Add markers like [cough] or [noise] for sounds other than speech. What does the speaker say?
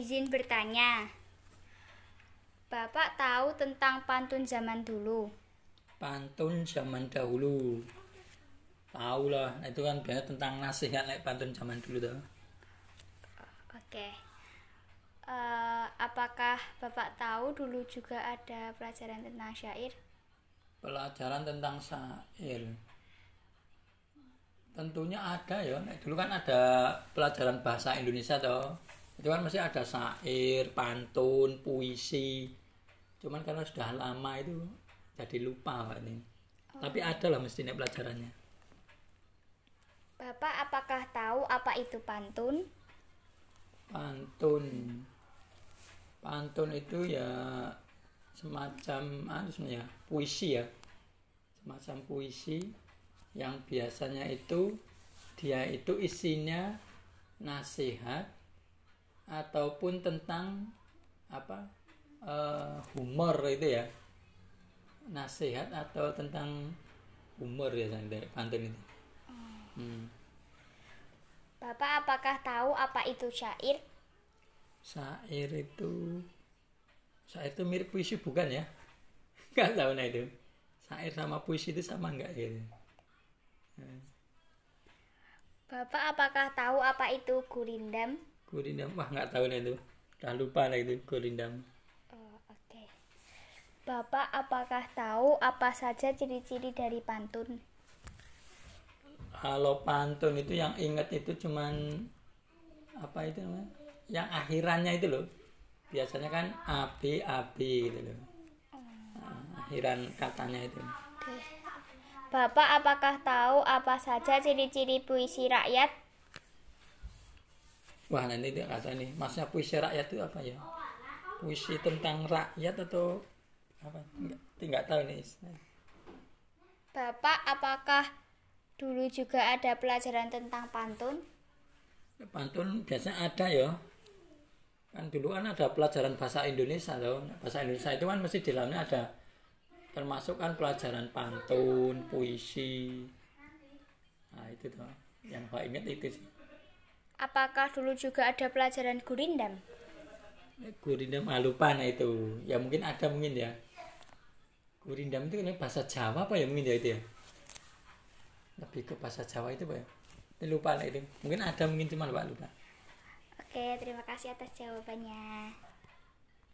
izin bertanya. Bapak tahu tentang pantun zaman dulu? Pantun zaman dahulu. Tahu lah, nah, itu kan biasanya tentang nasihat like pantun zaman dulu tuh. Oke. Eh, apakah Bapak tahu dulu juga ada pelajaran tentang syair? Pelajaran tentang syair. Tentunya ada ya. Nah, dulu kan ada pelajaran bahasa Indonesia toh. Itu kan masih ada syair, pantun, puisi. Cuman karena sudah lama itu jadi lupa Pak ini. Tapi ada lah mestinya pelajarannya. Bapak apakah tahu apa itu pantun? Pantun. Pantun itu ya semacam anu sebenarnya puisi ya. Semacam puisi yang biasanya itu dia itu isinya nasihat ataupun tentang apa eh, humor itu ya nasihat atau tentang humor ya dari pantun itu hmm. Bapak apakah tahu apa itu syair? Syair itu Syair itu mirip puisi bukan ya? [laughs] Nggak tahu nah itu Syair sama puisi itu sama nggak ya? Bapak apakah tahu apa itu gurindam? Gurindam, wah nggak tahu nah itu Udah lupa lah itu gurindam Oh, oke. Bapak apakah tahu apa saja ciri-ciri dari pantun? Kalau pantun itu yang inget itu cuman Apa itu namanya? Yang akhirannya itu loh Biasanya kan AB gitu loh Nah, Akhiran katanya itu Oke. Bapak apakah tahu apa saja ciri-ciri puisi rakyat? Wah nanti dia kata nih, maksudnya puisi rakyat itu apa ya? Puisi tentang rakyat atau apa? Enggak, enggak tahu nih. Bapak apakah dulu juga ada pelajaran tentang pantun? Pantun biasanya ada ya. Kan dulu kan ada pelajaran bahasa Indonesia loh. Bahasa Indonesia itu kan mesti di dalamnya ada termasuk kan pelajaran pantun, puisi. Nah itu tuh yang saya ingat itu sih. Apakah dulu juga ada pelajaran gurindam? Gurindam ah, lupa nah itu. Ya mungkin ada mungkin ya. Gurindam itu kan bahasa Jawa apa ya mungkin ya itu ya. Lebih ke bahasa Jawa itu Pak ya. Lupa lah itu. Mungkin ada mungkin cuma lupa lupa. Oke, terima kasih atas jawabannya.